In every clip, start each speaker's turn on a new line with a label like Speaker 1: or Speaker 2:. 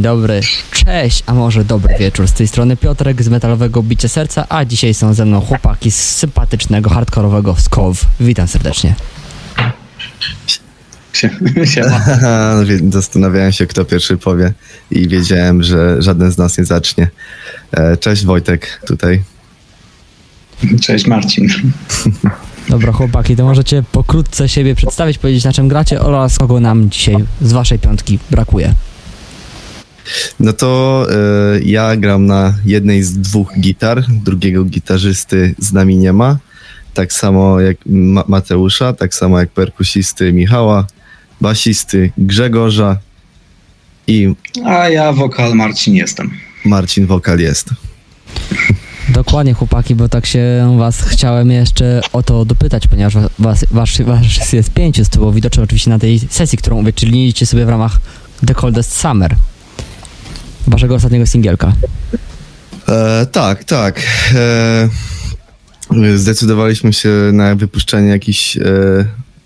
Speaker 1: dzień dobry, cześć, a może dobry wieczór. Z tej strony Piotrek z Metalowego Bicie Serca, a dzisiaj są ze mną chłopaki z sympatycznego, hardkorowego Skow. Witam serdecznie.
Speaker 2: Siema.
Speaker 3: Zastanawiałem się, kto pierwszy powie i wiedziałem, że żaden z nas nie zacznie. E, Cześć Wojtek tutaj.
Speaker 2: Cześć Marcin.
Speaker 1: Dobra chłopaki, to możecie pokrótce siebie przedstawić, powiedzieć na czym gracie oraz kogo nam dzisiaj z waszej piątki brakuje.
Speaker 3: No to e, ja gram na jednej z dwóch gitar, drugiego gitarzysty z nami nie ma. Tak samo jak Ma- Mateusza, tak samo jak perkusisty Michała, basisty Grzegorza i
Speaker 2: A ja wokal Marcin jestem.
Speaker 3: Marcin wokal jest.
Speaker 1: Dokładnie chłopaki, bo tak się was chciałem jeszcze o to dopytać, ponieważ was, was, was jest pięciu, to było widoczne oczywiście na tej sesji, którą uwieczyniliście sobie w ramach The Coldest Summer. Waszego ostatniego singielka.
Speaker 3: E, tak, tak. E, zdecydowaliśmy się na wypuszczenie jakichś e,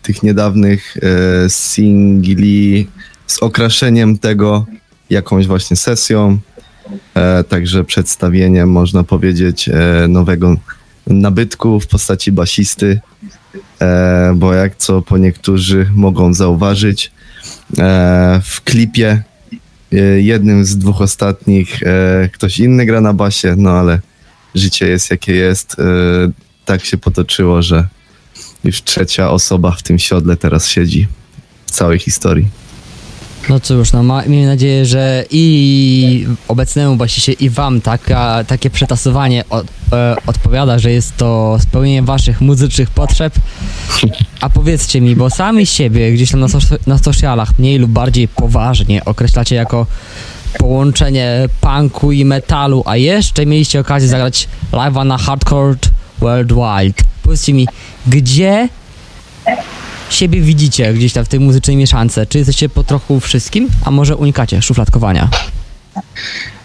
Speaker 3: tych niedawnych e, singli z okraszeniem tego jakąś właśnie sesją. E, także przedstawieniem, można powiedzieć, e, nowego nabytku w postaci basisty. Bo jak co po niektórzy mogą zauważyć, w klipie jednym z dwóch ostatnich e, ktoś inny gra na basie, no ale życie jest jakie jest. E, tak się potoczyło, że już trzecia osoba w tym siodle teraz siedzi w całej historii.
Speaker 1: No cóż, no ma, miejmy nadzieję, że i obecnemu basisie i wam taka, takie przetasowanie od, e, odpowiada, że jest to spełnienie waszych muzycznych potrzeb. A powiedzcie mi, bo sami siebie gdzieś tam na, so- na socialach mniej lub bardziej poważnie określacie jako połączenie punku i metalu, a jeszcze mieliście okazję zagrać live'a na Hardcore Worldwide. Powiedzcie mi, gdzie siebie widzicie gdzieś tam w tej muzycznej mieszance? Czy jesteście po trochu wszystkim, a może unikacie szufladkowania?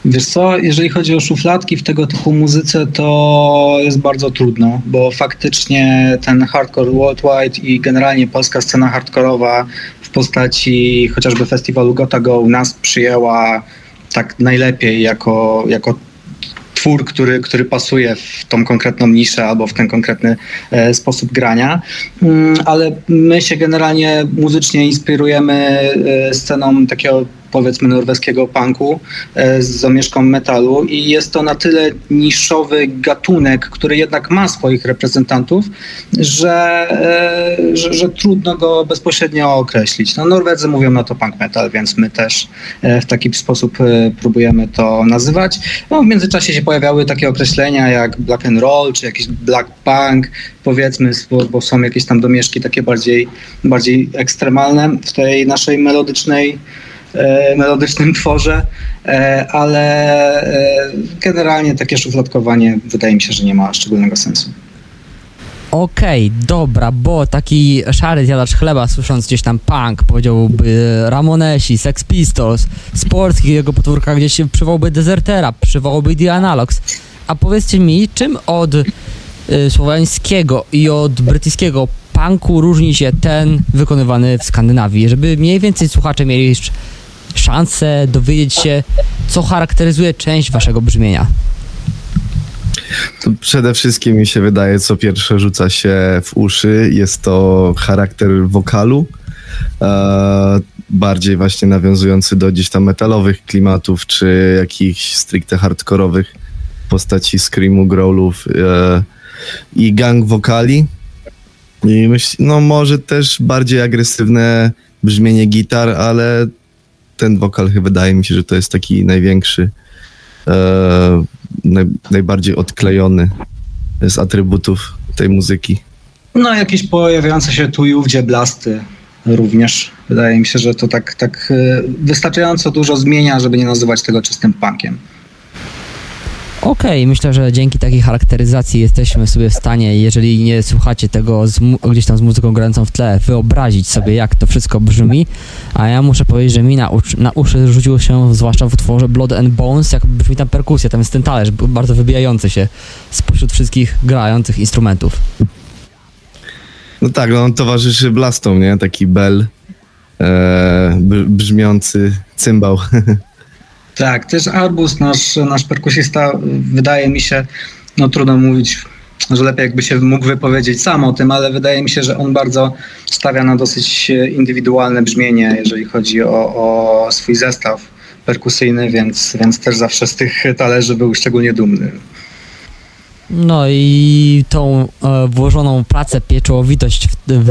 Speaker 2: Wiesz co, jeżeli chodzi o szufladki w tego typu muzyce, to jest bardzo trudno, bo faktycznie ten hardcore worldwide i generalnie polska scena hardkorowa w postaci chociażby festiwalu Gotta Go nas przyjęła tak najlepiej jako, jako twór, który, który pasuje w tą konkretną niszę albo w ten konkretny e, sposób grania. Mm, ale my się generalnie muzycznie inspirujemy e, sceną takiego powiedzmy norweskiego punku e, z zamieszką metalu i jest to na tyle niszowy gatunek, który jednak ma swoich reprezentantów, że, e, że, że trudno go bezpośrednio określić. No, Norwedzy mówią na to punk metal, więc my też e, w taki sposób próbujemy to nazywać. No, w międzyczasie się pojawiały takie określenia jak black and roll, czy jakiś black punk, powiedzmy, bo, są jakieś tam domieszki takie bardziej, bardziej ekstremalne w tej naszej melodycznej melodycznym tworze, e, ale e, generalnie takie szufladkowanie wydaje mi się, że nie ma szczególnego sensu.
Speaker 1: Okej, dobra, bo taki szary zjadacz chleba, słysząc gdzieś tam punk, powiedziałby Ramonesi, Sex Pistols, z Polski, jego potwórka gdzieś przywołałby Desertera, przywołałby The Analogs. A powiedzcie mi, czym od y, słowiańskiego i od brytyjskiego punku różni się ten wykonywany w Skandynawii, żeby mniej więcej słuchacze mieli szansę dowiedzieć się, co charakteryzuje część waszego brzmienia.
Speaker 3: To przede wszystkim mi się wydaje, co pierwsze rzuca się w uszy, jest to charakter wokalu. E, bardziej właśnie nawiązujący do gdzieś tam metalowych klimatów, czy jakichś stricte hardkorowych postaci screamu, growlów e, i gang wokali. I myśl, no może też bardziej agresywne brzmienie gitar, ale ten wokal wydaje mi się, że to jest taki największy, e, naj, najbardziej odklejony z atrybutów tej muzyki.
Speaker 2: No jakieś pojawiające się tu i ówdzie blasty również. Wydaje mi się, że to tak, tak e, wystarczająco dużo zmienia, żeby nie nazywać tego czystym punkiem.
Speaker 1: Okej, myślę, że dzięki takiej charakteryzacji jesteśmy sobie w stanie, jeżeli nie słuchacie tego gdzieś tam z muzyką grającą w tle, wyobrazić sobie, jak to wszystko brzmi. A ja muszę powiedzieć, że mi na, na uszy rzuciło się, zwłaszcza w utworze Blood and Bones, jak brzmi tam perkusja, tam jest ten talerz bardzo wybijający się spośród wszystkich grających instrumentów.
Speaker 3: No tak, no on towarzyszy blastom, nie? Taki bel, e, br- brzmiący cymbał.
Speaker 2: Tak, też Arbus, nasz, nasz perkusista, wydaje mi się, no trudno mówić, że lepiej jakby się mógł wypowiedzieć sam o tym, ale wydaje mi się, że on bardzo stawia na dosyć indywidualne brzmienie, jeżeli chodzi o, o swój zestaw perkusyjny, więc, więc też zawsze z tych talerzy był szczególnie dumny.
Speaker 1: No i tą e, włożoną pracę, pieczołowitość w, w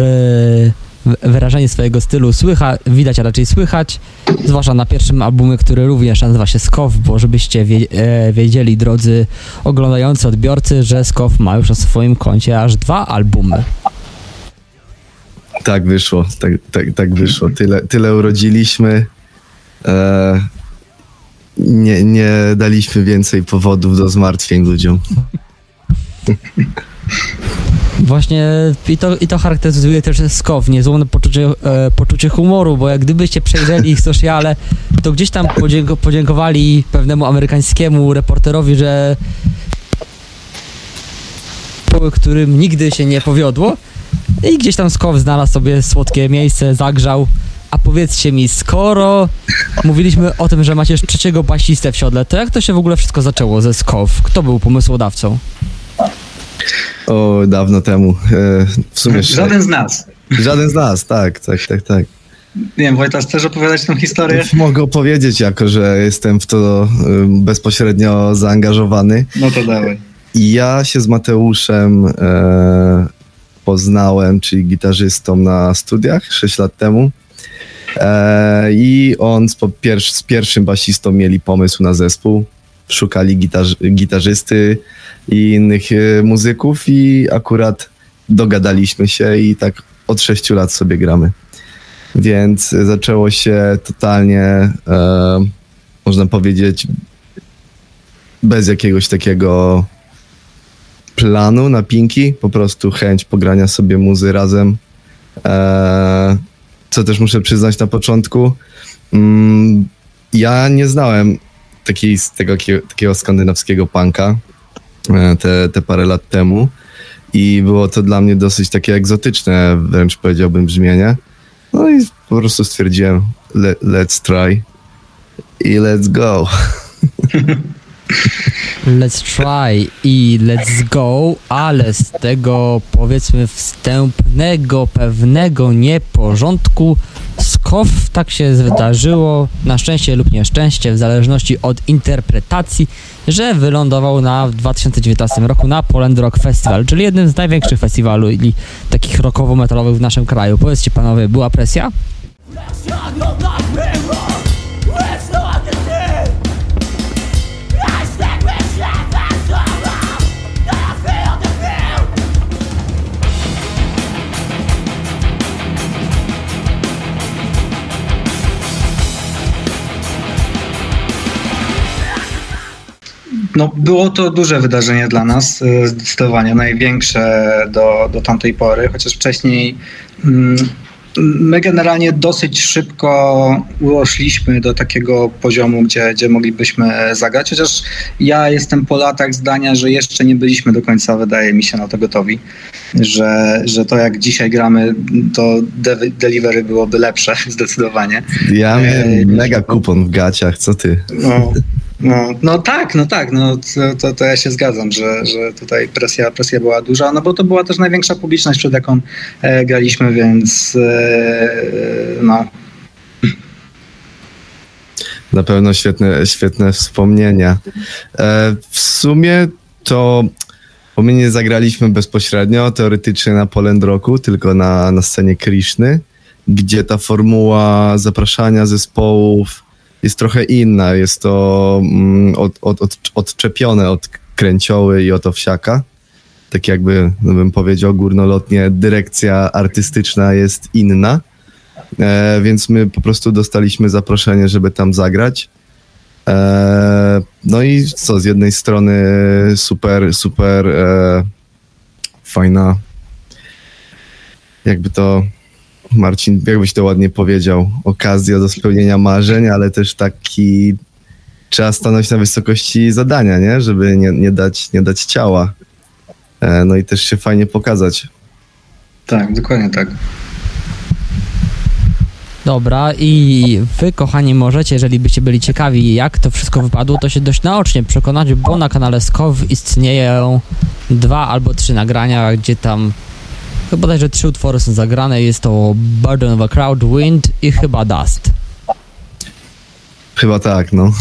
Speaker 1: wyrażenie swojego stylu słychać, widać, a raczej słychać, zwłaszcza na pierwszym albumie, który również nazywa się Skow, bo żebyście e, wiedzieli, drodzy oglądający odbiorcy, że Skow ma już na swoim koncie aż dwa albumy.
Speaker 3: Tak wyszło, tak, tak, tak wyszło. Tyle, tyle urodziliśmy. E, nie, nie daliśmy więcej powodów do zmartwień ludziom.
Speaker 1: Właśnie i to, i to charakteryzuje też Skow, niezłomne poczucie, e, poczucie humoru, bo jak gdybyście przejrzeli ich sociale, to gdzieś tam podzięko, podziękowali pewnemu amerykańskiemu reporterowi, że którym nigdy się nie powiodło i gdzieś tam Skow znalazł sobie słodkie miejsce, zagrzał. A powiedzcie mi, skoro mówiliśmy o tym, że macie trzeciego basistę w siodle, to jak to się w ogóle wszystko zaczęło ze Skow? Kto był pomysłodawcą?
Speaker 3: O, dawno temu. E, w sumie
Speaker 2: Żaden z nas.
Speaker 3: Żaden z nas, tak, tak, tak, tak.
Speaker 2: Nie wiem, Wojtas, chcesz opowiadać tę historię?
Speaker 3: Mogę opowiedzieć, jako że jestem w to bezpośrednio zaangażowany.
Speaker 2: No to dawaj.
Speaker 3: Ja się z Mateuszem e, poznałem, czyli gitarzystą na studiach 6 lat temu. E, I on z, pier z pierwszym basistą mieli pomysł na zespół. Szukali gitarz gitarzysty, i innych e, muzyków i akurat dogadaliśmy się i tak od sześciu lat sobie gramy. Więc zaczęło się totalnie, e, można powiedzieć, bez jakiegoś takiego planu na pinki, po prostu chęć pogrania sobie muzy razem. E, co też muszę przyznać na początku, mm, ja nie znałem takiej, tego, takiego skandynawskiego punka. E, te, te parę lat temu i było to dla mnie dosyć takie egzotyczne, wręcz powiedziałbym brzmienie. No i po prostu stwierdziłem, let, let's try i let's go.
Speaker 1: Let's try i let's go, ale z tego powiedzmy wstępnego, pewnego nieporządku skow tak się wydarzyło, na szczęście lub nieszczęście, w zależności od interpretacji, że wylądował na, w 2019 roku na Poland Rock Festival, czyli jednym z największych festiwali takich rockowo-metalowych w naszym kraju. Powiedzcie panowie, była presja?
Speaker 2: No, było to duże wydarzenie dla nas, e, zdecydowanie największe do, do tamtej pory, chociaż wcześniej mm, my generalnie dosyć szybko urośliśmy do takiego poziomu, gdzie, gdzie moglibyśmy zagrać, chociaż ja jestem po latach zdania, że jeszcze nie byliśmy do końca, wydaje mi się, na to gotowi, że, że to jak dzisiaj gramy, to de delivery byłoby lepsze zdecydowanie.
Speaker 3: Ja miałem e, mega kupon w gaciach, co ty?
Speaker 2: No. No, no tak, no tak, no to, to ja się zgadzam, że, że tutaj presja, presja była duża, no bo to była też największa publiczność, przed jaką e, graliśmy, więc e, no.
Speaker 3: Na pewno świetne, świetne wspomnienia. E, w sumie to bo my nie zagraliśmy bezpośrednio, teoretycznie na Poland Rocku, tylko na, na scenie Krishny, gdzie ta formuła zapraszania zespołów jest trochę inna. Jest to mm, od, od, od, odczepione od kręcioły i od owsiaka. Tak jakby, no bym powiedział górnolotnie, dyrekcja artystyczna jest inna. E, więc my po prostu dostaliśmy zaproszenie, żeby tam zagrać. E, no i co, z jednej strony super, super e, fajna, jakby to Marcin, jakbyś to ładnie powiedział, okazja do spełnienia marzeń, ale też taki trzeba stanąć na wysokości zadania, nie? Żeby nie, nie, dać, nie dać ciała. E, no i też się fajnie pokazać.
Speaker 2: Tak, dokładnie tak.
Speaker 1: Dobra, i wy, kochani, możecie, jeżeli byście byli ciekawi, jak to wszystko wypadło, to się dość naocznie przekonać, bo na kanale Skow istnieją dwa albo trzy nagrania, gdzie tam chyba bodajże trzy utwory są zagrane. Jest to Burden of a Crowd, Wind i chyba Dust.
Speaker 3: Chyba tak, no.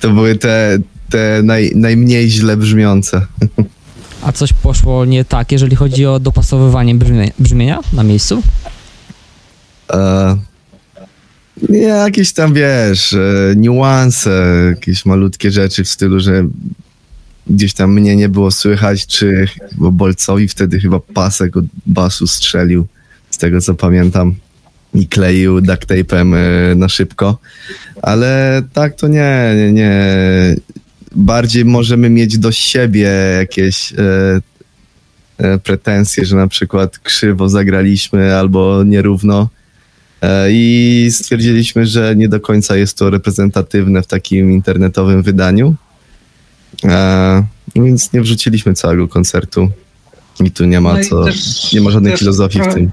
Speaker 3: to były te, te naj, najmniej źle brzmiące.
Speaker 1: A coś poszło nie tak, jeżeli chodzi o dopasowywanie brzmienia, brzmienia na miejscu?
Speaker 3: E, jakieś tam, wiesz, e, niuanse, jakieś malutkie rzeczy w stylu, że gdzieś tam mnie nie było słychać, czy bo Bolcowi wtedy chyba pasek od basu strzelił, z tego co pamiętam, i kleił duct tape'em e, na szybko. Ale tak to nie, nie, nie. Bardziej możemy mieć do siebie jakieś e, e, pretensje, że na przykład krzywo zagraliśmy albo nierówno. E, I stwierdziliśmy, że nie do końca jest to reprezentatywne w takim internetowym wydaniu. E, więc nie wrzuciliśmy całego koncertu. I tu nie ma
Speaker 2: No
Speaker 3: co,
Speaker 2: też-
Speaker 3: nie ma żadnej filozofii w tym.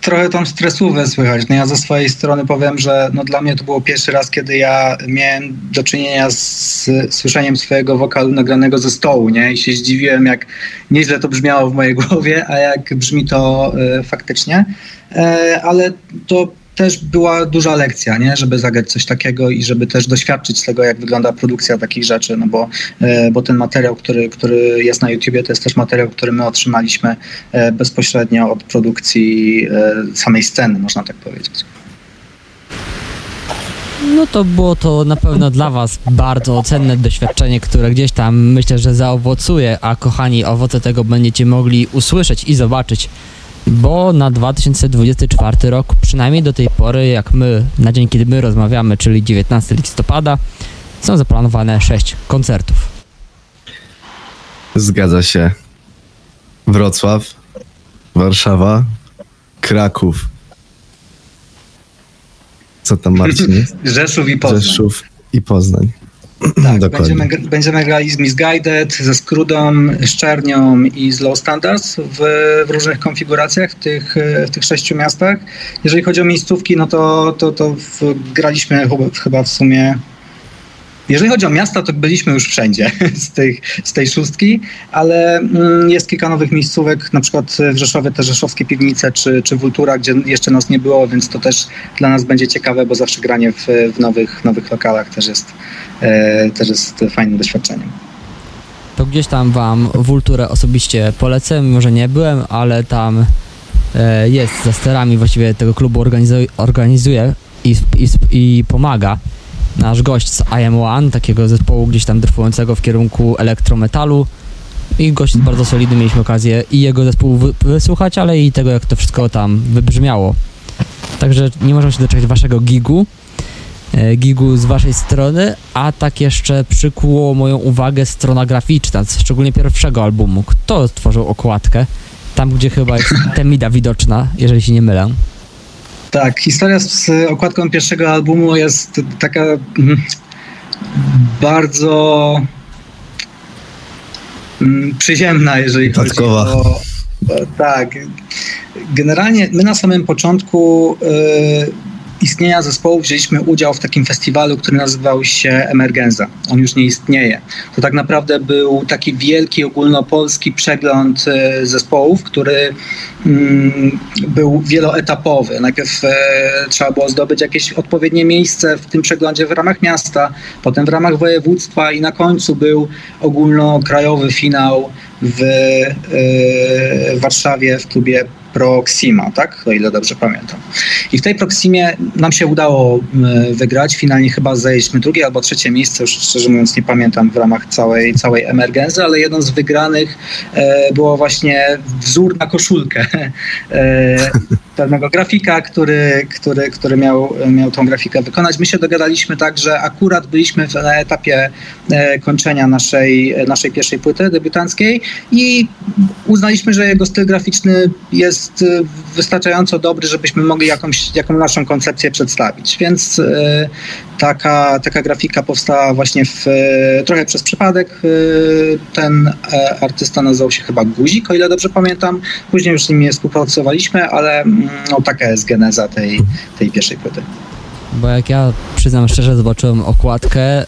Speaker 2: Trochę tam stresówę słychać. No ja ze swojej strony powiem, że no dla mnie to było pierwszy raz, kiedy ja miałem do czynienia z słyszeniem swojego wokalu nagranego ze stołu, nie? I się zdziwiłem, jak nieźle to brzmiało w mojej głowie, a jak brzmi to e, faktycznie. E, ale to też była duża lekcja, nie? Żeby zagrać coś takiego i żeby też doświadczyć tego, jak wygląda produkcja takich rzeczy, no bo, e, bo ten materiał, który, który jest na YouTubie, to jest też materiał, który my otrzymaliśmy e, bezpośrednio od produkcji e, samej sceny, można tak powiedzieć.
Speaker 1: No to było to na pewno dla Was bardzo cenne doświadczenie, które gdzieś tam myślę, że zaowocuje, a kochani, owoce tego będziecie mogli usłyszeć i zobaczyć, bo na 2024 rok, przynajmniej do tej pory, jak my, na dzień kiedy my rozmawiamy, czyli 19 listopada, są zaplanowane 6 koncertów.
Speaker 3: Zgadza się. Wrocław, Warszawa, Kraków. Co tam Marcin?
Speaker 2: Rzeszów i Poznań.
Speaker 3: Rzeszów i Poznań.
Speaker 2: Tak,
Speaker 3: Dokładnie.
Speaker 2: będziemy, będziemy grali z Misguided, ze Skrudą, Szczernią i z Low Standards w, w różnych konfiguracjach w tych, w tych sześciu miastach. Jeżeli chodzi o miejscówki, no to, to, to w, graliśmy chyba w sumie jeżeli chodzi o miasta, to byliśmy już wszędzie z, tych, z tej szóstki, ale mm, jest kilka nowych miejscówek, na przykład w Rzeszowie te rzeszowskie piwnice czy, czy Vultura, gdzie jeszcze nas nie było, więc to też dla nas będzie ciekawe, bo zawsze granie w, w nowych, nowych lokalach też jest, e, też jest fajnym doświadczeniem.
Speaker 1: To gdzieś tam Wam Vulturę osobiście polecę, mimo że nie byłem, ale tam e, jest za sterami właściwie tego klubu organizuje, organizuje i, i, i pomaga nasz gość z IM1, takiego zespołu gdzieś tam dryfującego w kierunku elektrometalu. I gość jest bardzo solidny, mieliśmy okazję i jego zespół wy- wysłuchać, ale i tego, jak to wszystko tam wybrzmiało. Także nie możemy się doczekać waszego gigu, e, gigu z waszej strony, a tak jeszcze przykuło moją uwagę strona graficzna, szczególnie pierwszego albumu. Kto stworzył okładkę? Tam, gdzie chyba jest Temida widoczna, jeżeli się nie mylę.
Speaker 2: Tak, historia z okładką pierwszego albumu jest taka mm, bardzo mm, przyziemna, jeżeli
Speaker 3: Wypadkowa.
Speaker 2: chodzi o, o... Tak. Generalnie my na samym początku y, istnienia zespołu wzięliśmy udział w takim festiwalu, który nazywał się Emergenza. On już nie istnieje. To tak naprawdę był taki wielki ogólnopolski przegląd y, zespołów, który mm, był wieloetapowy. Najpierw e, trzeba było zdobyć jakieś odpowiednie miejsce w tym przeglądzie w ramach miasta, potem w ramach województwa i na końcu był ogólnokrajowy finał w e, Warszawie w klubie Proxima, tak? O ile dobrze pamiętam. I w tej Proximie nam się udało m, wygrać. Finalnie chyba zajęliśmy drugie albo trzecie miejsce, już szczerze mówiąc nie pamiętam w ramach całej, całej emergenzy, ale jedną z wygranych e, było właśnie wzór na koszulkę e, pewnego grafika, który, który, który miał, miał tą grafikę wykonać. My się dogadaliśmy tak, że akurat byliśmy na etapie e, kończenia naszej, naszej pierwszej płyty debiutanckiej i uznaliśmy, że jego styl graficzny jest e, wystarczająco dobry, żebyśmy mogli jakąś, jaką naszą koncepcję przedstawić. Więc e, taka, taka grafika powstała właśnie w, trochę przez przypadek. Ten artysta nazywał się chyba Guzik, o ile dobrze pamiętam. Później już z nim nie współpracowaliśmy, ale mm, no taka jest geneza tej, tej pierwszej płyty.
Speaker 1: Bo jak ja przyznam szczerze, zobaczyłem okładkę, e,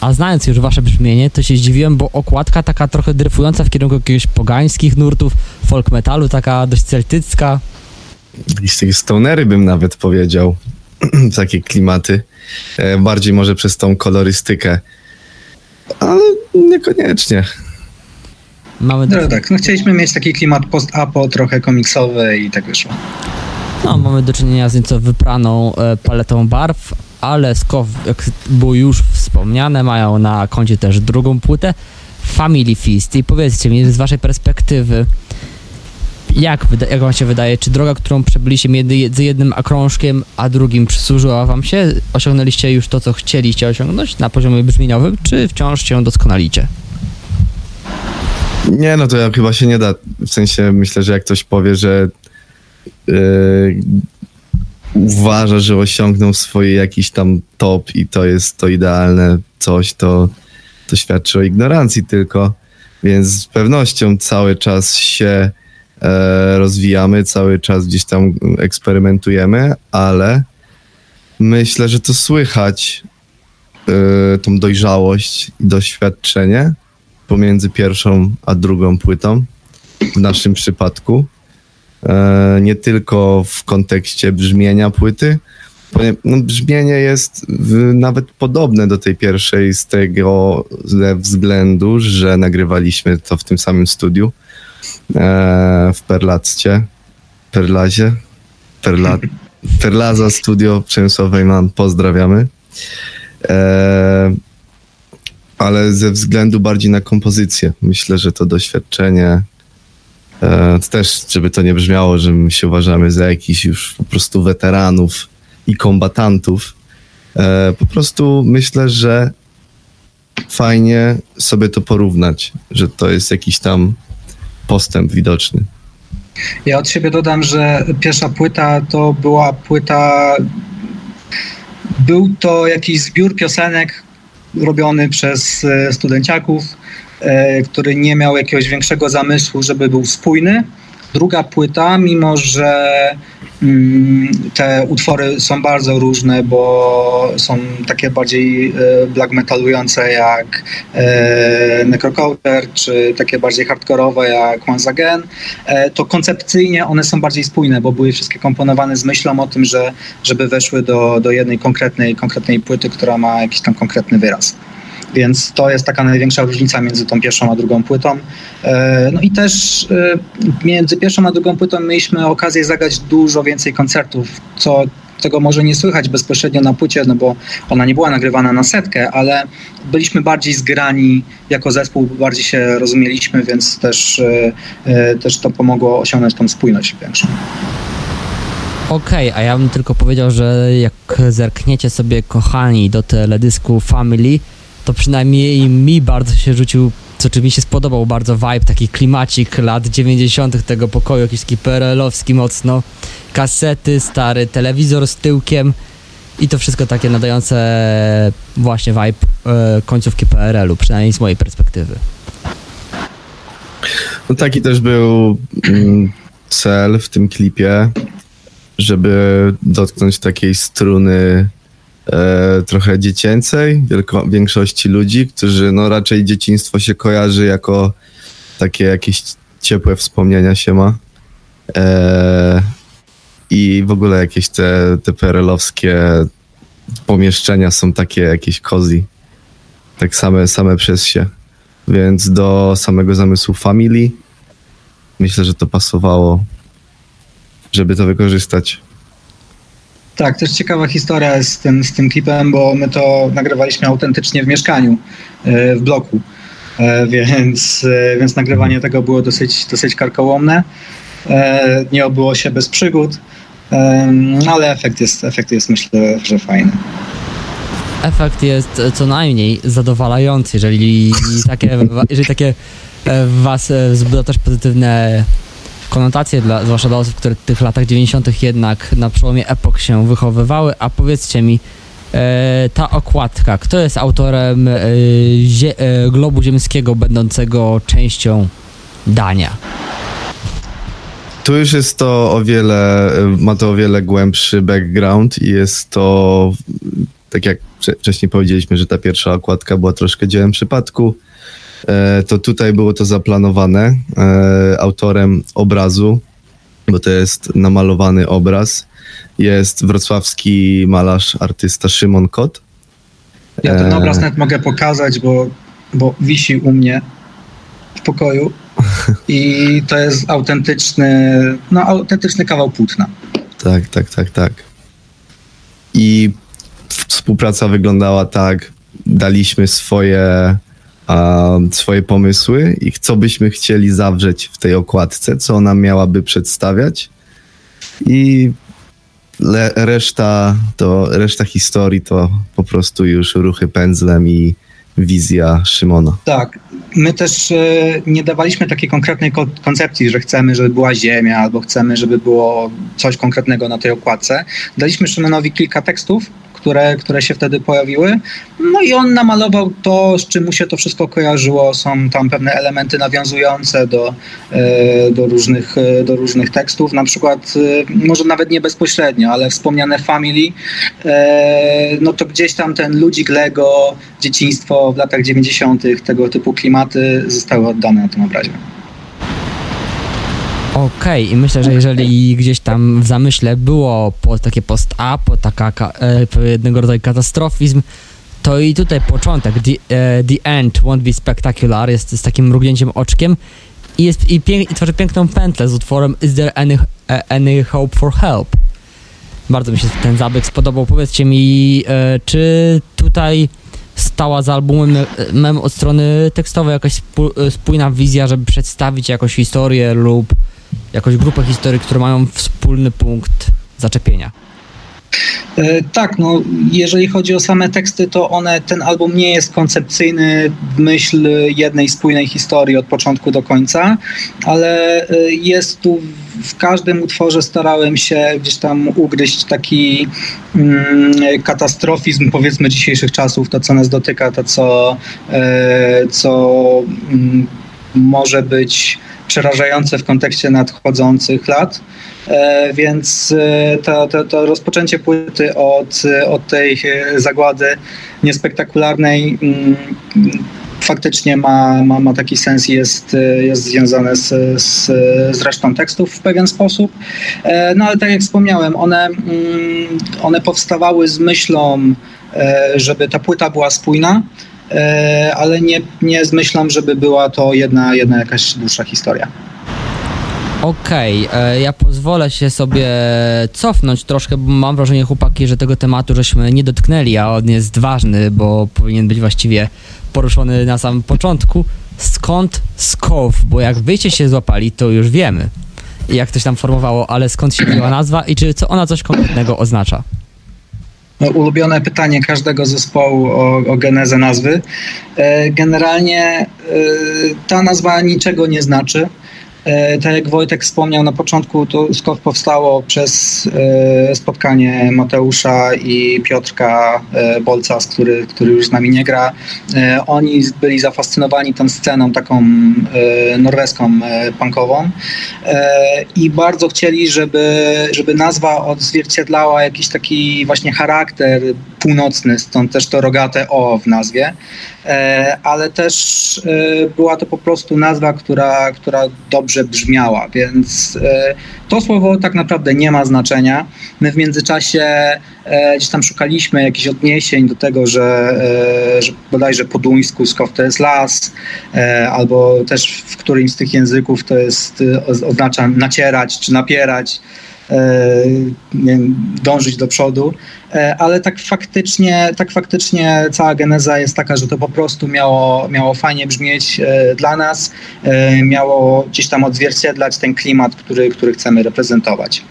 Speaker 1: a znając już wasze brzmienie, to się zdziwiłem, bo okładka taka trochę dryfująca w kierunku jakiegoś pogańskich nurtów, folk metalu, taka dość celtycka.
Speaker 3: Takie stonery bym nawet powiedział. takie klimaty. E, bardziej może przez tą kolorystykę. Ale niekoniecznie.
Speaker 1: Mamy
Speaker 2: No tak, no chcieliśmy mieć taki klimat post-apo, trochę komiksowy i tak wyszło.
Speaker 1: No, mamy do czynienia z nieco wypraną e, paletą barw, ale Skow, jak było już wspomniane, mają na koncie też drugą płytę, Family Feast. I powiedzcie mi z waszej perspektywy, jak, jak wam się wydaje, czy droga, którą przebyliście między z jednym okrążkiem, a drugim przysłużyła wam się? Osiągnęliście już to, co chcieliście osiągnąć na poziomie brzmieniowym, czy wciąż się doskonalicie?
Speaker 3: Nie, no to chyba się nie da. W sensie myślę, że jak ktoś powie, że yy, uważa, że osiągnął swoje jakiś tam top i to jest to idealne coś, to, to świadczy o ignorancji tylko. Więc z pewnością cały czas się e, rozwijamy, cały czas gdzieś tam eksperymentujemy, ale myślę, że to słychać e, tą dojrzałość i doświadczenie pomiędzy pierwszą a drugą płytą w naszym przypadku. E, nie tylko w kontekście brzmienia płyty. No, brzmienie jest nawet podobne do tej pierwszej z tego względu, że nagrywaliśmy to w tym samym studiu e, w Perlaccie, Perlazie, Perla, Perlaza Studio Przemysłowej mam, pozdrawiamy. Ale ze względu bardziej na kompozycję. Myślę, że to doświadczenie e, też, żeby to nie brzmiało, że my się uważamy za jakichś już po prostu weteranów i kombatantów. E, po prostu myślę, że fajnie sobie to porównać, że to jest jakiś tam postęp widoczny.
Speaker 2: Ja od siebie dodam, że pierwsza płyta to była płyta. Był to jakiś zbiór piosenek robiony przez e, studenciaków, e, który nie miał jakiegoś większego zamysłu, żeby był spójny. Druga płyta, mimo że te utwory są bardzo różne, bo są takie bardziej e, black metalujące jak e, Necrocounter, czy takie bardziej hardkorowe jak Once Again, e, to koncepcyjnie one są bardziej spójne, bo były wszystkie komponowane z myślą o tym, że żeby weszły do, do jednej konkretnej, konkretnej płyty, która ma jakiś tam konkretny wyraz. Więc to jest taka największa różnica między tą pierwszą a drugą płytą. E, No i też e, między pierwszą a drugą płytą mieliśmy okazję zagrać dużo więcej koncertów, co tego może nie słychać bezpośrednio na płycie, no bo ona nie była nagrywana na setkę, ale byliśmy bardziej zgrani jako zespół, bardziej się rozumieliśmy, więc też, e, też to pomogło osiągnąć tą spójność większą.
Speaker 1: Okej, a ja bym tylko powiedział, że jak zerkniecie sobie, kochani, do teledysku Family, to przynajmniej mi bardzo się rzucił, co czy mi się spodobał bardzo vibe, taki klimacik lat 90. tego pokoju, jakiś taki PRL-owski mocno, kasety, stary telewizor z tyłkiem i to wszystko takie nadające właśnie vibe e, końcówki PRL-u, przynajmniej z mojej perspektywy.
Speaker 3: No taki też był mm, cel w tym klipie, żeby dotknąć takiej struny e, trochę dziecięcej wielko, większości ludzi, którzy no raczej dzieciństwo się kojarzy jako takie jakieś ciepłe wspomnienia się ma. E, I w ogóle jakieś te, te perelowskie pomieszczenia są takie jakieś cozy. Tak same, same przez się. Więc do samego zamysłu Family myślę, że to pasowało, żeby to wykorzystać.
Speaker 2: Tak, też ciekawa historia z tym, z tym klipem, bo my to nagrywaliśmy autentycznie w mieszkaniu, e, w bloku, E, więc, e, więc nagrywanie tego było dosyć, dosyć karkołomne. Nie obyło się bez przygód, ale efekt jest, efekt jest myślę, że fajny.
Speaker 1: efekt jest co najmniej zadowalający, jeżeli takie, jeżeli takie w was wzbudza też pozytywne konotacje, dla, zwłaszcza dla osób, które w tych latach 90. jednak na przełomie epok się wychowywały, a powiedzcie mi, e, ta okładka, kto jest autorem e, zie, e, globu ziemskiego będącego częścią Dania?
Speaker 3: tu już jest to o wiele, ma to o wiele głębszy background i jest to, tak jak wcześniej powiedzieliśmy, że ta pierwsza okładka była troszkę dziełem przypadku, e, to tutaj było to zaplanowane e, autorem obrazu, bo to jest namalowany obraz, jest wrocławski malarz, artysta Szymon Kot.
Speaker 2: Ja ten obraz nawet mogę pokazać, bo, bo wisi u mnie w pokoju. I to jest autentyczny, no, autentyczny kawał płótna.
Speaker 3: Tak, tak, tak, tak. I współpraca wyglądała tak, daliśmy swoje, swoje pomysły i co byśmy chcieli zawrzeć w tej okładce, co ona miałaby przedstawiać. I le, reszta, to, reszta historii to po prostu już ruchy pędzlem i wizja Szymona.
Speaker 2: Tak. My też e, nie dawaliśmy takiej konkretnej koncepcji, że chcemy, żeby była ziemia, albo chcemy, żeby było coś konkretnego na tej okładce. Daliśmy Szymonowi kilka tekstów, które, które się wtedy pojawiły. No i on namalował to, z czym mu się to wszystko kojarzyło. Są tam pewne elementy nawiązujące do, e, do, różnych, e, do różnych tekstów. Na przykład, e, może nawet nie bezpośrednio, ale wspomniane Family, no to gdzieś tam ten ludzik Lego, dzieciństwo w latach 90., tego typu klimaty zostały oddane na tym obrazie.
Speaker 1: Okej, okay. i myślę, że jeżeli gdzieś tam w zamyśle było po, takie post-up, taka e, pewnego rodzaju katastrofizm, to i tutaj początek, the, e, the end won't be spectacular, jest z takim mrugnięciem oczkiem i, jest, i, pięk, i tworzy piękną pętlę z utworem Is there any, e, any hope for help? Bardzo mi się ten zabieg spodobał. Powiedzcie mi, e, czy tutaj stała za albumem mem od strony tekstowej jakaś e, spójna wizja, żeby przedstawić jakąś historię lub jakąś grupę historii, które mają wspólny punkt zaczepienia.
Speaker 2: E, tak, no jeżeli chodzi o same teksty, to one, ten album nie jest koncepcyjny w myśl jednej spójnej historii od początku do końca, ale e, jest tu w każdym utworze starałem się gdzieś tam ugryźć taki mm, katastrofizm powiedzmy dzisiejszych czasów, to co nas dotyka, to co, e, co mm, może być przerażające w kontekście nadchodzących lat. E, więc e, to, to, to, rozpoczęcie płyty od, od tej zagłady niespektakularnej mm, faktycznie ma, ma, ma taki sens i jest, jest związane z, z, z resztą tekstów w pewien sposób. E, no ale tak jak wspomniałem, one, mm, one powstawały z myślą, żeby ta płyta była spójna, E, ale nie, nie zmyślam, żeby była to jedna, jedna jakaś dłuższa historia.
Speaker 1: Okej, okay, e, ja pozwolę się sobie cofnąć troszkę, bo mam wrażenie, chłopaki, że tego tematu żeśmy nie dotknęli, a on jest ważny, bo powinien być właściwie poruszony na samym początku. Skąd SCOW? Bo jak wyście się złapali, to już wiemy, jak się tam formowało, ale skąd się wzięła nazwa i czy co ona coś konkretnego oznacza?
Speaker 2: No, ulubione pytanie każdego zespołu o, o genezę nazwy. E, generalnie e, ta nazwa niczego nie znaczy. E, tak jak Wojtek wspomniał na początku, to SKOW powstało przez e, spotkanie Mateusza i Piotrka e, Bolca, który, który już z nami nie gra. Oni byli zafascynowani tą sceną taką norweską, punkową i bardzo chcieli, żeby, żeby nazwa odzwierciedlała jakiś taki właśnie charakter północny, stąd też to rogate O w nazwie, ale też była to po prostu nazwa, która, która dobrze brzmiała, więc e, to słowo tak naprawdę nie ma znaczenia. My w międzyczasie e, gdzieś tam szukaliśmy jakichś odniesień do tego, że, e, że bodajże po duńsku skow to jest las, albo też w którymś z tych języków to jest oznacza nacierać czy napierać. E, dążyć do przodu, e, ale tak faktycznie, tak faktycznie cała geneza jest taka, że to po prostu miało, miało fajnie brzmieć e, dla nas, miało gdzieś tam odzwierciedlać ten klimat, który, który chcemy reprezentować.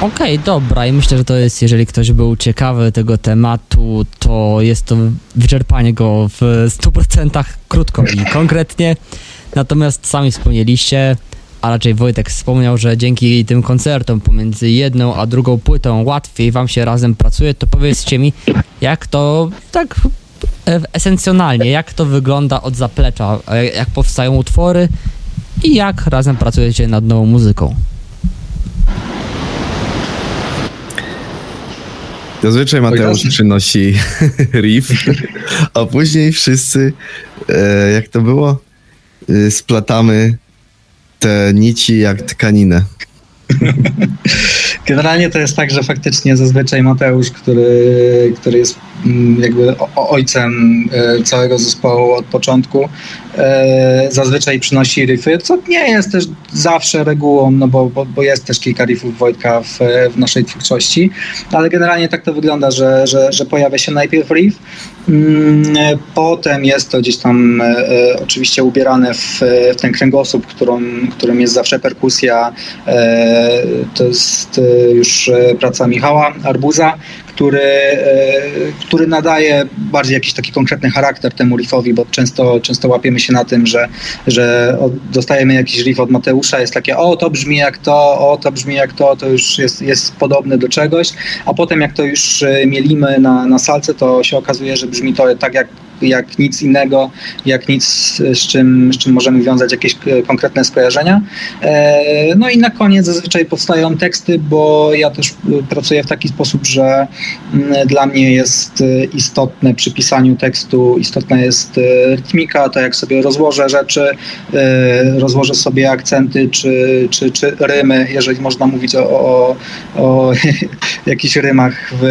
Speaker 1: Okej, okay, dobra i myślę, że to jest, jeżeli ktoś był ciekawy tego tematu, to jest to wyczerpanie go w 100% krótko i konkretnie. Natomiast sami wspomnieliście, a raczej Wojtek wspomniał, że dzięki tym koncertom pomiędzy jedną a drugą płytą łatwiej wam się razem pracuje, to powiedzcie mi, jak to tak e, esencjonalnie, jak to wygląda od zaplecza, e, jak powstają utwory i jak razem pracujecie nad nową muzyką?
Speaker 3: Zazwyczaj Mateusz przynosi riff, a później wszyscy, e, jak to było, e, splatamy te nici jak tkaninę.
Speaker 2: Generalnie to jest tak, że faktycznie zazwyczaj Mateusz, który, który jest mm, jakby ojcem e, całego zespołu od początku, e, zazwyczaj przynosi riffy, co nie jest też zawsze regułą, no bo, bo, bo jest też kilka riffów Wojtka w, w naszej twórczości, ale generalnie tak to wygląda, że, że, że pojawia się najpierw riff, potem jest to gdzieś tam e, e, oczywiście ubierane w, w ten kręgosłup, którą, którym jest zawsze perkusja, E, To jest e, już e, praca Michała Arbuza, który, e, który nadaje bardziej jakiś taki konkretny charakter temu riffowi, bo często, często łapiemy się na tym, że, że dostajemy jakiś riff od Mateusza, jest takie o, to brzmi jak to, o, to brzmi jak to, to już jest, jest podobne do czegoś, a potem jak to już e, mielimy na, na salce, to się okazuje, że brzmi to tak jak jak nic innego, jak nic z czym, z czym możemy wiązać jakieś e, konkretne skojarzenia. E, No i na koniec zazwyczaj powstają teksty, bo ja też e, pracuję w taki sposób, że mm, dla mnie jest istotne przy pisaniu tekstu, istotna jest rytmika, to jak sobie rozłożę rzeczy, rozłożę sobie akcenty czy, czy, czy rymy, jeżeli można mówić o, o, o jakichś rymach w,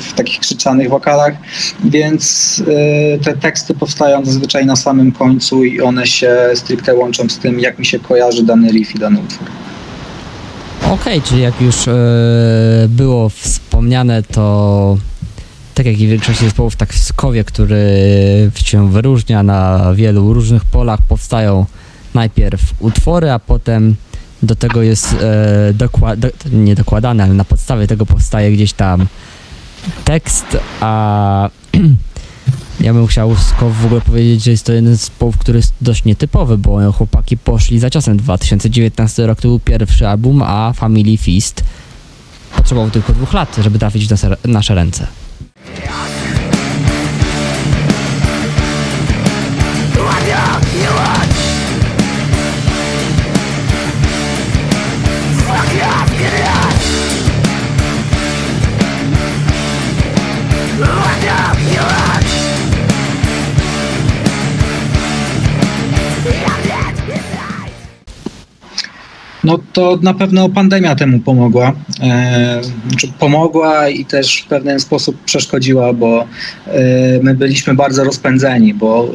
Speaker 2: w takich krzyczanych wokalach, więc te teksty powstają zazwyczaj na samym końcu i one się stricte łączą z tym, jak mi się kojarzy dany riff i dany utwór.
Speaker 1: Okej, czyli jak już e, było wspomniane, to tak jak i w większości zespołów, tak w Skowie, który się wyróżnia na wielu różnych polach, powstają najpierw utwory, a potem do tego jest e, do, nie dokładane, ale na podstawie tego powstaje gdzieś tam tekst, a ja bym chciał w ogóle powiedzieć, że jest to jeden z zespołów, który jest dość nietypowy, bo chłopaki poszli za ciosem. 2019 rok to był pierwszy album, a Family Feast potrzebował tylko dwóch lat, żeby trafić w nasze ręce.
Speaker 2: No to na pewno pandemia temu pomogła. E, znaczy pomogła i też w pewien sposób przeszkodziła, bo e, my byliśmy bardzo rozpędzeni, bo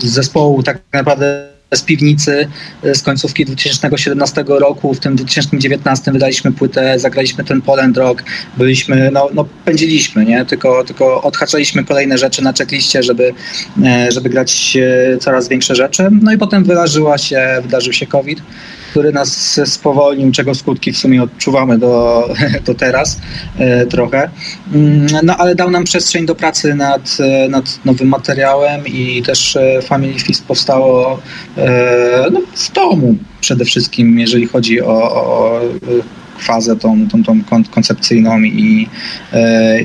Speaker 2: e, zespołu tak naprawdę z piwnicy e, z końcówki 2017 roku, w tym 2019 wydaliśmy płytę, zagraliśmy ten Poland Rock, byliśmy, no, no pędziliśmy, nie? Tylko, tylko odhaczaliśmy kolejne rzeczy na checkliście, żeby, e, żeby grać e, coraz większe rzeczy. No i potem wydarzyła się, wydarzył się COVID, który nas spowolnił, czego skutki w sumie odczuwamy do, do teraz e, trochę. Mm, No ale dał nam przestrzeń do pracy nad, e, nad nowym materiałem i też e, Family Feast powstało no, w domu przede wszystkim, jeżeli chodzi o, o fazę tą, tą, tą kon- koncepcyjną i,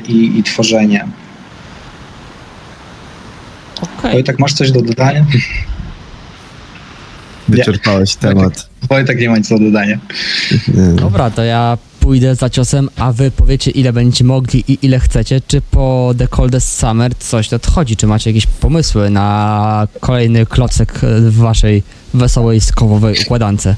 Speaker 2: i, i tworzenie.
Speaker 1: Okej.
Speaker 2: Wojtek, masz coś do dodania?
Speaker 3: Wyczerpałeś temat.
Speaker 2: Wojtek nie ma nic do dodania.
Speaker 3: Nie.
Speaker 1: Dobra, to ja pójdę za ciosem, a wy powiecie ile będziecie mogli i ile chcecie. Czy po The Coldest Summer coś nadchodzi? Czy macie jakieś pomysły na kolejny klocek w waszej wesołej, skowowej układance?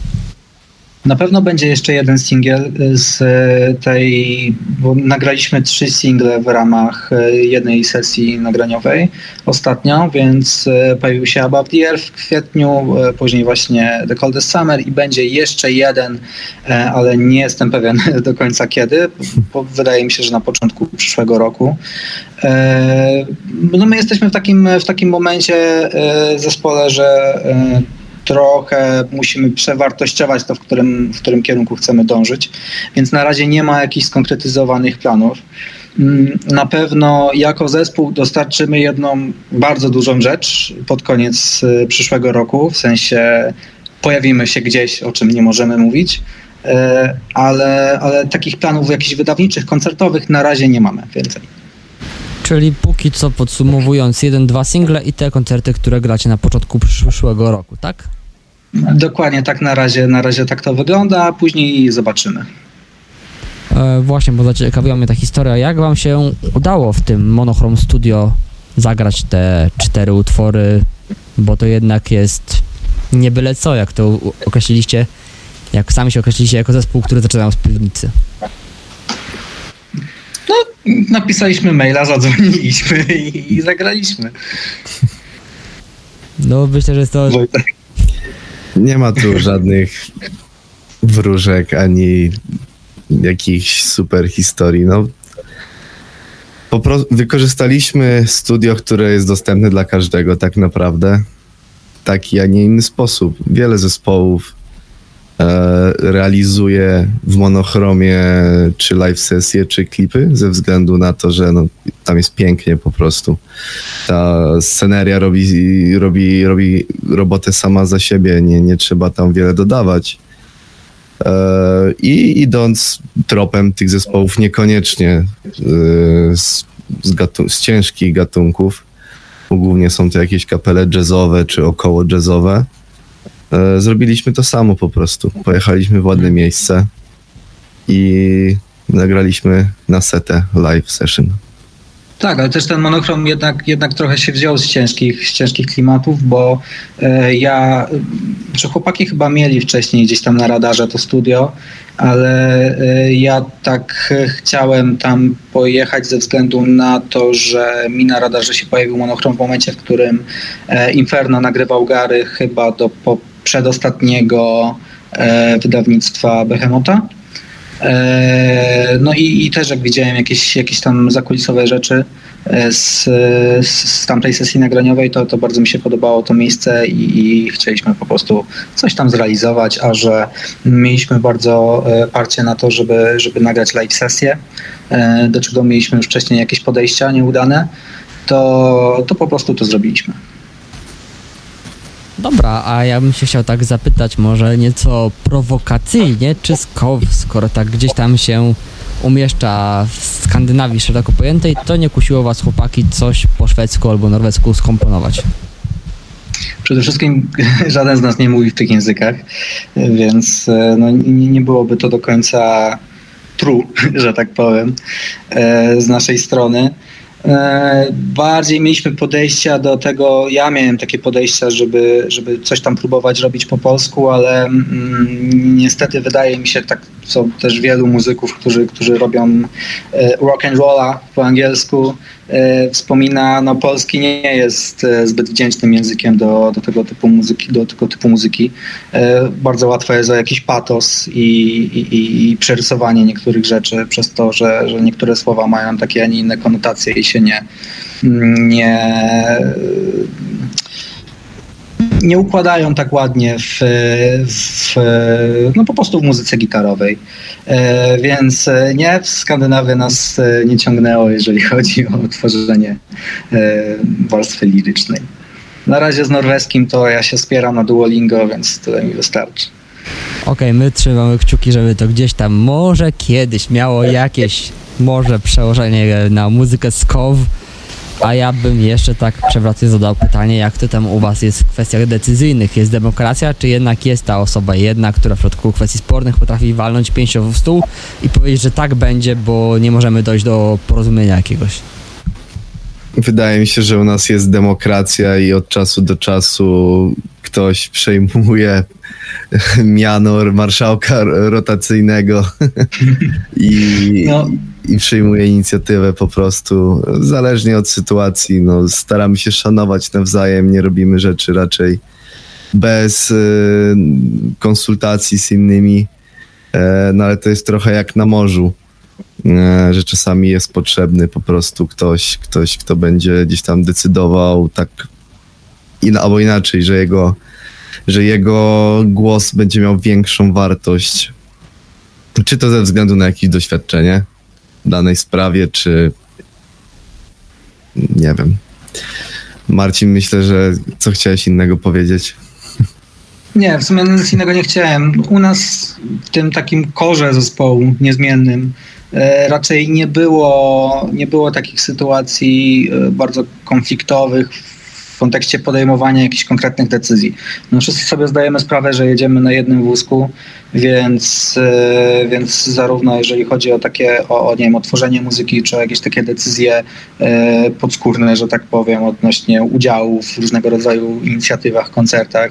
Speaker 2: Na pewno będzie jeszcze jeden singiel z e, tej, bo nagraliśmy trzy single w ramach e, jednej sesji nagraniowej ostatnio, więc pojawił się Above the Earth w kwietniu, później właśnie The Coldest Summer i będzie jeszcze jeden, ale nie jestem pewien do końca kiedy, bo wydaje mi się, że na początku przyszłego roku. No my jesteśmy w takim, w takim momencie zespole, że trochę musimy przewartościować to, w którym, w którym kierunku chcemy dążyć, więc na razie nie ma jakichś skonkretyzowanych planów. Mm, Na pewno jako zespół dostarczymy jedną bardzo dużą rzecz pod koniec y, przyszłego roku, w sensie pojawimy się gdzieś, o czym nie możemy mówić, e, ale, ale takich planów jakichś wydawniczych, koncertowych na razie nie mamy więcej.
Speaker 1: Czyli póki co podsumowując, jeden, dwa single i te koncerty, które gracie na początku przyszłego roku, tak?
Speaker 2: Dokładnie tak na razie, na razie tak to wygląda, a później zobaczymy.
Speaker 1: E, właśnie, bo zaciekawiła mnie ta historia. Jak wam się udało w tym Monochrome Studio zagrać te cztery utwory? Bo to jednak jest nie byle co, jak to określiliście, jak sami się określiliście jako zespół, który zaczynają z piwnicy.
Speaker 2: Napisaliśmy maila, zadzwoniliśmy i, i zagraliśmy.
Speaker 1: No myślę, że jest to...
Speaker 2: Wojtek.
Speaker 3: Nie ma tu żadnych wróżek ani jakichś super historii. No, po wykorzystaliśmy studio, które jest dostępne dla każdego tak naprawdę. Taki, a nie inny sposób. Wiele zespołów realizuje w monochromie czy live sesje, czy klipy ze względu na to, że no, tam jest pięknie po prostu. Ta sceneria robi, robi, robi robotę sama za siebie, nie, nie trzeba tam wiele dodawać. E, I idąc tropem tych zespołów niekoniecznie e, z, z, gatu- z ciężkich gatunków, bo głównie są to jakieś kapele jazzowe czy około jazzowe, e, zrobiliśmy to samo po prostu. Pojechaliśmy w ładne miejsce i nagraliśmy na setę live session.
Speaker 2: Tak, ale też ten monochrom jednak, jednak trochę się wziął z ciężkich, z ciężkich klimatów, bo e, ja, że chłopaki chyba mieli wcześniej gdzieś tam na radarze to studio, ale e, ja tak e, chciałem tam pojechać ze względu na to, że mi na radarze się pojawił monochrom w momencie, w którym e, Inferno nagrywał Gary chyba do po, przedostatniego e, wydawnictwa Behemota. E, No i, i też jak widziałem jakieś, jakieś tam zakulisowe rzeczy e, z, z, tamtej sesji nagraniowej, to, to bardzo mi się podobało to miejsce i, i chcieliśmy po prostu coś tam zrealizować, a że mieliśmy bardzo parcie na to, żeby, żeby nagrać live sesję, do czego mieliśmy już wcześniej jakieś podejścia nieudane, to, to po prostu to zrobiliśmy.
Speaker 1: Dobra, a ja bym się chciał tak zapytać może nieco prowokacyjnie, czy Skow, skoro tak gdzieś tam się umieszcza w Skandynawii szeroko pojętej, to nie kusiło was chłopaki coś po szwedzku albo norwesku skomponować?
Speaker 2: Przede wszystkim żaden z nas nie mówi w tych językach, więc e, no, nie, nie byłoby to do końca true, że tak powiem, e, z naszej strony. E, Bardziej mieliśmy podejścia do tego, ja miałem takie podejścia, żeby, żeby coś tam próbować robić po polsku, ale mm, niestety wydaje mi się, tak są też wielu muzyków, którzy, którzy robią e, rock and rolla po angielsku, wspomina, no polski nie jest e, zbyt wdzięcznym językiem do, do tego typu muzyki, do tego typu muzyki. E, Bardzo łatwo jest o jakiś patos i, i- i przerysowanie niektórych rzeczy przez to, że, że niektóre słowa mają takie, a nie inne konotacje i się nie, nie, nie układają tak ładnie w, w, no po prostu w muzyce gitarowej. E, Więc e, nie, w Skandynawii nas e, nie ciągnęło, jeżeli chodzi o tworzenie warstwy lirycznej. Na razie z norweskim to ja się spieram na Duolingo, więc tyle mi wystarczy.
Speaker 1: Okej, my trzymamy kciuki, żeby to gdzieś tam może kiedyś miało jakieś może przełożenie na muzykę Skow, a ja bym jeszcze tak przewrotnie zadał pytanie, jak to tam u was jest w kwestiach decyzyjnych? Jest demokracja, czy jednak jest ta osoba jedna, która w przypadku kwestii spornych potrafi walnąć pięścią w stół i powiedzieć, że tak będzie, bo nie możemy dojść do porozumienia jakiegoś?
Speaker 3: Wydaje mi się, że u nas jest demokracja i od czasu do czasu ktoś przejmuje miano marszałka rotacyjnego i,
Speaker 2: No.
Speaker 3: I przejmuje inicjatywę po prostu. Zależnie od sytuacji, no, staramy się szanować nawzajem, nie robimy rzeczy raczej bez y, konsultacji z innymi, e, no ale to jest trochę jak na morzu e, że czasami jest potrzebny po prostu ktoś, ktoś, kto będzie gdzieś tam decydował tak in, albo inaczej, że jego, że jego głos będzie miał większą wartość. Czy to ze względu na jakieś doświadczenie danej sprawie, czy nie wiem. Marcin, myślę, że co chciałeś innego powiedzieć?
Speaker 2: Nie, w sumie nic innego nie chciałem. U nas w tym takim korze zespołu niezmiennym e, raczej nie było, nie było takich sytuacji e, bardzo konfliktowych kontekście podejmowania jakichś konkretnych decyzji. No wszyscy sobie zdajemy sprawę, że jedziemy na jednym wózku, więc, e, więc zarówno jeżeli chodzi o takie, o, o nie wiem, otworzenie muzyki, czy jakieś takie decyzje e, podskórne, że tak powiem, odnośnie udziału w różnego rodzaju inicjatywach, koncertach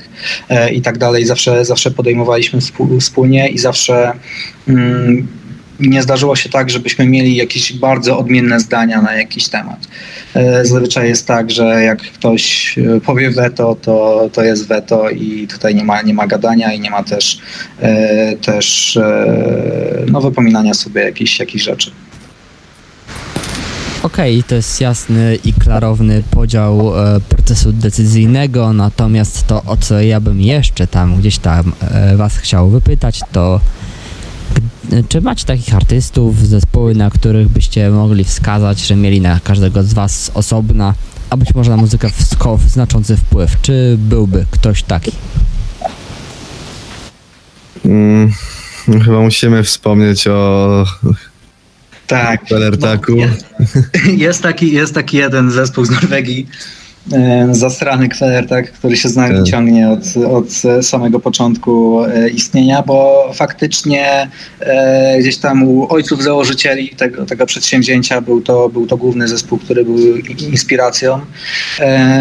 Speaker 2: e, i tak dalej, zawsze, zawsze podejmowaliśmy wspólnie i zawsze mm, nie zdarzyło się tak, żebyśmy mieli jakieś bardzo odmienne zdania na jakiś temat. E, zazwyczaj jest tak, że jak ktoś e, powie weto, to, to jest weto i tutaj nie ma, nie ma gadania i nie ma też, e, też no, wypominania sobie jakichś, jakichś rzeczy.
Speaker 1: Okej, okay, to jest jasny i klarowny podział e, procesu decyzyjnego, natomiast to, o co ja bym jeszcze tam gdzieś tam e, Was chciał wypytać, to czy macie takich artystów, zespoły, na których byście mogli wskazać, że mieli na każdego z was osobna, a być może na muzykę w znaczący wpływ? Czy byłby ktoś taki?
Speaker 3: Mm, chyba musimy wspomnieć o
Speaker 2: tak.
Speaker 3: Belertaku.
Speaker 2: No, jest, jest, taki, jest taki jeden zespół z Norwegii, zasrany kweler, tak, który się z nami tak. ciągnie od, od samego początku e, istnienia, bo faktycznie e, gdzieś tam u ojców założycieli tego, tego przedsięwzięcia był to, był to główny zespół, który był inspiracją.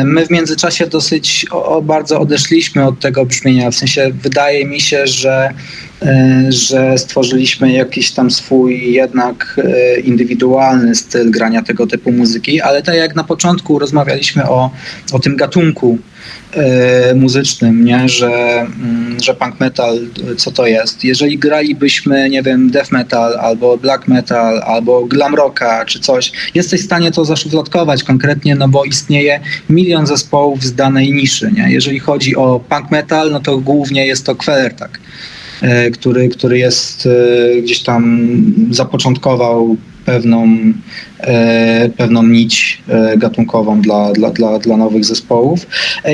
Speaker 2: My w międzyczasie dosyć o, bardzo odeszliśmy od tego brzmienia, w sensie wydaje mi się, że E, że stworzyliśmy jakiś tam swój jednak e, indywidualny styl grania tego typu muzyki, ale tak jak na początku rozmawialiśmy o, o tym gatunku e, muzycznym, nie? Że, mm, że punk metal, co to jest. Jeżeli gralibyśmy, nie wiem, death metal, albo black metal, albo glam rocka, czy coś, jesteś w stanie to zaszufladkować konkretnie, no bo istnieje milion zespołów z danej niszy, nie? Jeżeli chodzi o punk metal, no to głównie jest to Queller, tak E, który, który jest e, gdzieś tam zapoczątkował pewną, e, pewną nić gatunkową dla, dla, dla, dla nowych zespołów.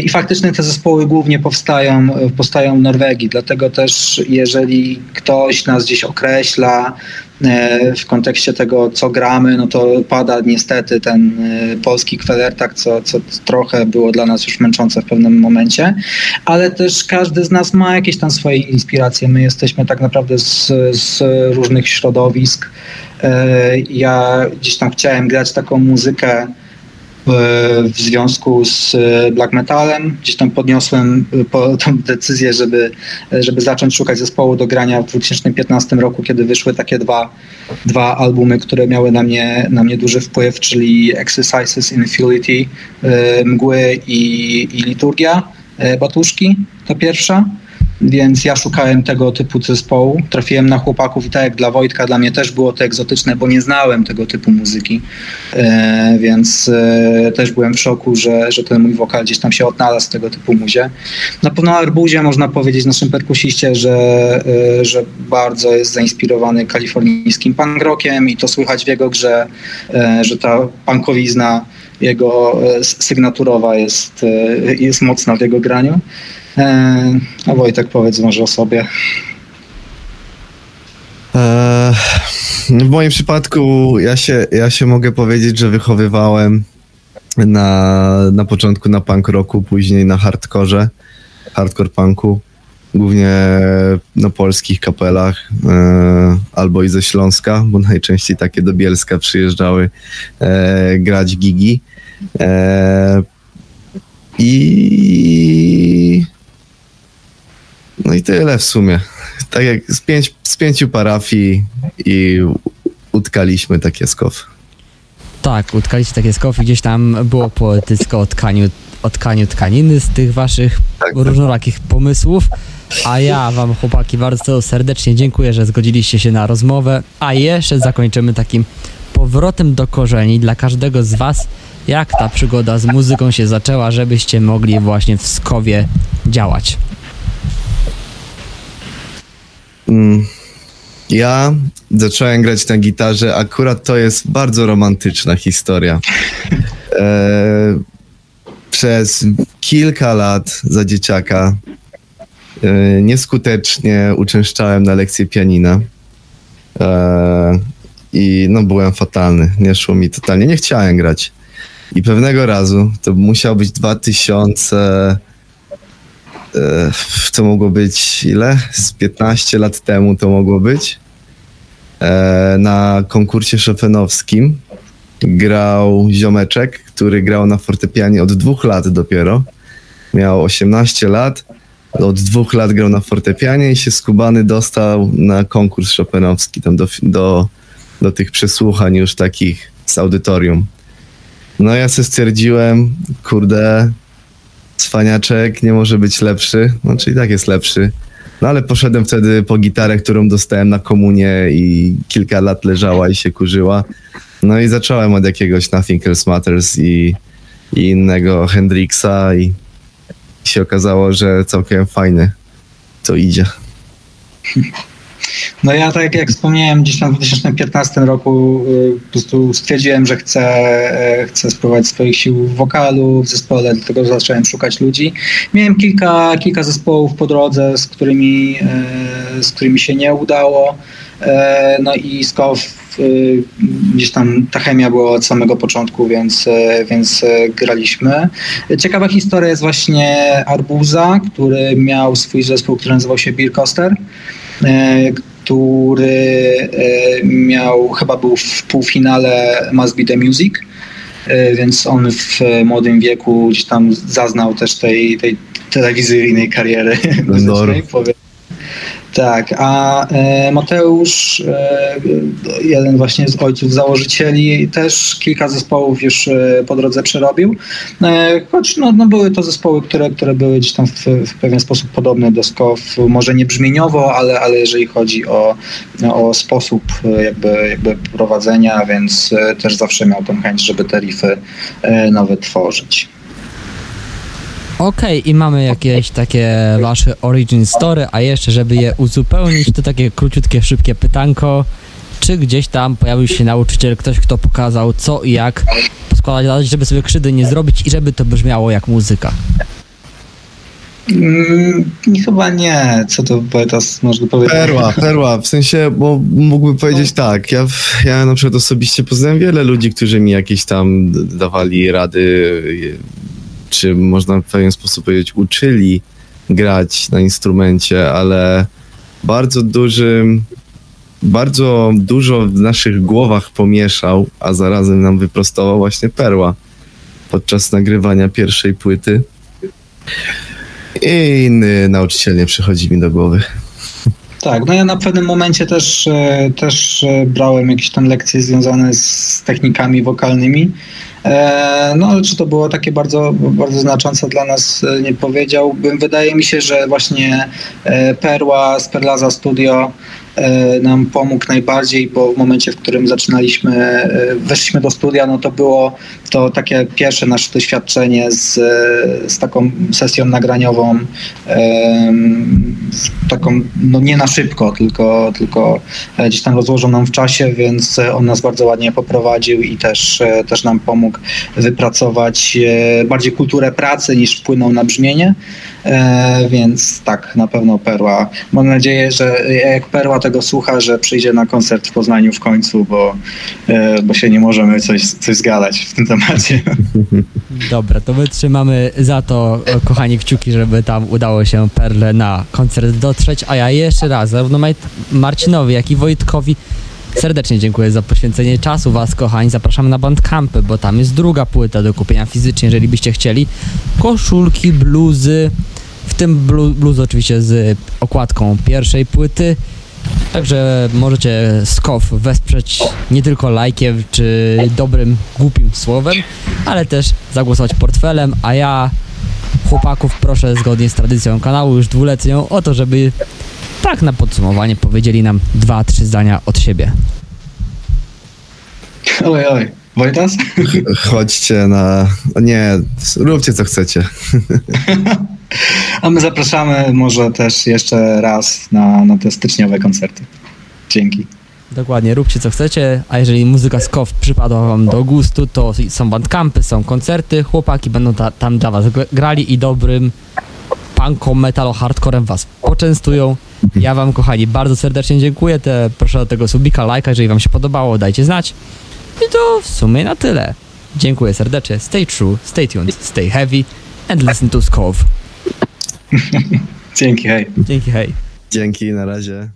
Speaker 2: I faktycznie te zespoły głównie powstają, powstają w Norwegii, dlatego też jeżeli ktoś nas gdzieś określa, E, w kontekście tego, co gramy, no to pada niestety ten e, polski kwelertak, co, co trochę było dla nas już męczące w pewnym momencie, ale też każdy z nas ma jakieś tam swoje inspiracje. My jesteśmy tak naprawdę z, z różnych środowisk. E, ja gdzieś tam chciałem grać taką muzykę, w związku z e, black metalem. Gdzieś tam podniosłem e, po, tą decyzję, żeby, e, żeby zacząć szukać zespołu do grania w 2015 roku, kiedy wyszły takie dwa, dwa albumy, które miały na mnie, na mnie duży wpływ, czyli Exercises in Futility, Mgły i, i Liturgia Batuszki, ta pierwsza więc ja szukałem tego typu zespołu. Trafiłem na chłopaków i tak jak dla Wojtka, dla mnie też było to egzotyczne, bo nie znałem tego typu muzyki, e, więc e, też byłem w szoku, że, że ten mój wokal gdzieś tam się odnalazł w tego typu muzie. Na pewno Arbuzie można powiedzieć naszym perkusiście, że, e, że bardzo jest zainspirowany kalifornijskim punk rockiem i to słychać w jego grze, e, że ta punkowizna jego e, sygnaturowa jest, e, jest mocna w jego graniu. E, a Wojtek, powiedz może o sobie.
Speaker 3: W moim przypadku ja się, ja się mogę powiedzieć, że wychowywałem na, na początku na punk rocku, później na hardkorze, hardcore punku, głównie na polskich kapelach albo i ze Śląska, bo najczęściej takie do Bielska przyjeżdżały grać gigi. E, I no i tyle w sumie. Tak jak z, pięć, z pięciu parafii i utkaliśmy takie skof.
Speaker 1: Tak, utkaliście takie skofy, gdzieś tam było poetycko o tkaniu, o tkaniu tkaniny z tych waszych tak, tak. różnorakich pomysłów. A ja wam chłopaki bardzo serdecznie dziękuję, że zgodziliście się na rozmowę. A jeszcze zakończymy takim powrotem do korzeni dla każdego z was. Jak ta przygoda z muzyką się zaczęła, żebyście mogli właśnie w Skowie działać?
Speaker 3: Mm, ja zacząłem grać na gitarze, akurat to jest bardzo romantyczna historia. E, przez kilka lat za dzieciaka e, nieskutecznie uczęszczałem na lekcję pianina. E, I no byłem fatalny, nie szło mi totalnie, nie chciałem grać. I pewnego razu, to musiał być 2000, e, to mogło być ile? Z 15 lat temu to mogło być. E, na konkursie chopinowskim grał ziomeczek, który grał na fortepianie od dwóch lat dopiero. Miał 18 lat, od dwóch lat grał na fortepianie i się skubany dostał na konkurs chopinowski, tam do, do, do tych przesłuchań już takich z audytorium. No ja sobie stwierdziłem, kurde, cwaniaczek nie może być lepszy, no czyli tak jest lepszy. No ale poszedłem wtedy po gitarę, którą dostałem na komunie i kilka lat leżała i się kurzyła. No i zacząłem od jakiegoś Nothing Else Matters i, i innego Hendrixa i się okazało, że całkiem fajny to idzie.
Speaker 2: No ja tak jak wspomniałem, gdzieś tam w 2015 roku y, po prostu stwierdziłem, że chcę, e, chcę spróbować swoich sił w wokalu, w zespole, dlatego zacząłem szukać ludzi. Miałem kilka, kilka zespołów po drodze, z którymi, e, z którymi się nie udało. E, no i y, gdzieś tam ta chemia była od samego początku, więc, więc graliśmy. Ciekawa historia jest właśnie Arbuza, który miał swój zespół, który nazywał się Beer Coaster który miał, chyba był w półfinale Must Be The Music, więc on w młodym wieku gdzieś tam zaznał też tej, tej telewizyjnej kariery. Muzycznej. Tak, a e, Mateusz, e, jeden właśnie z ojców założycieli, też kilka zespołów już e, po drodze przerobił, choć no, no były to zespoły, które, które były gdzieś tam w, w pewien sposób podobne do SKOW, może nie brzmieniowo, ale, ale jeżeli chodzi o, o sposób jakby, jakby prowadzenia, więc też zawsze miał tą chęć, żeby te riffy nowe tworzyć.
Speaker 1: Okej, okay, i mamy jakieś takie wasze origin story, a jeszcze, żeby je uzupełnić, to takie króciutkie, szybkie pytanko. Czy gdzieś tam pojawił się nauczyciel, ktoś, kto pokazał co i jak poskładać, żeby sobie krzywdy nie zrobić i żeby to brzmiało jak muzyka?
Speaker 2: Mm, chyba nie. Co to poetas można powiedzieć?
Speaker 3: Perła, perła. W sensie, bo mógłbym powiedzieć no. tak. Ja, ja na przykład osobiście poznałem wiele ludzi, którzy mi jakieś tam dawali rady czy można w pewien sposób powiedzieć, uczyli grać na instrumencie, ale bardzo dużym, bardzo dużo w naszych głowach pomieszał, a zarazem nam wyprostował właśnie Perła podczas nagrywania pierwszej płyty. I inny nauczyciel nie przychodzi mi do głowy.
Speaker 2: Tak, no ja na pewnym momencie też, e, też e, brałem jakieś tam lekcje związane z technikami wokalnymi. E, no ale czy to było takie bardzo, bardzo znaczące dla nas, nie powiedziałbym. Wydaje mi się, że właśnie Perła z Perlaza Studio E, nam pomógł najbardziej, bo w momencie, w którym zaczynaliśmy, e, weszliśmy do studia, no to było to takie pierwsze nasze doświadczenie z, z taką sesją nagraniową, taką no nie na szybko, tylko, tylko gdzieś tam rozłożoną w czasie, więc on nas bardzo ładnie poprowadził i też, też nam pomógł wypracować e, bardziej kulturę pracy niż wpłynął na brzmienie. E, więc tak, na pewno Perła. Mam nadzieję, że jak Perła tego słucha, że przyjdzie na koncert w Poznaniu w końcu, bo, e, bo się nie możemy coś, coś zgadać w tym temacie.
Speaker 1: Dobra, to my trzymamy za to, kochani, kciuki, żeby tam udało się Perle na koncert dotrzeć, a ja jeszcze raz, zarówno Marcinowi, jak i Wojtkowi Serdecznie dziękuję za poświęcenie czasu Was, kochani. Zapraszamy na Bandcampy, bo tam jest druga płyta do kupienia fizycznie, jeżeli byście chcieli. Koszulki, bluzy, w tym bluz oczywiście z okładką pierwszej płyty. Także możecie Skow wesprzeć nie tylko lajkiem czy dobrym, głupim słowem, ale też zagłosować portfelem, a ja chłopaków proszę zgodnie z tradycją kanału już dwuletnią o to, żeby tak na podsumowanie powiedzieli nam dwa, trzy zdania od siebie.
Speaker 2: Oj, oj. Wojtas?
Speaker 3: Chodźcie na... Nie, róbcie co chcecie.
Speaker 2: A my zapraszamy może też jeszcze raz na, na te styczniowe koncerty. Dzięki.
Speaker 1: Dokładnie, róbcie co chcecie, a jeżeli muzyka z KOW przypadła wam do gustu, to są bandcampy, są koncerty, chłopaki będą ta, tam dla was grali i dobrym punko, metalo, hardcorem was poczęstują. Ja wam, kochani, bardzo serdecznie dziękuję. Te, proszę do tego subika, lajka, jeżeli wam się podobało, dajcie znać. I to w sumie na tyle. Dziękuję serdecznie. Stay true, stay tuned, stay heavy and listen to Skov.
Speaker 2: Dzięki, hej.
Speaker 1: Dzięki, hej.
Speaker 3: Dzięki, na razie.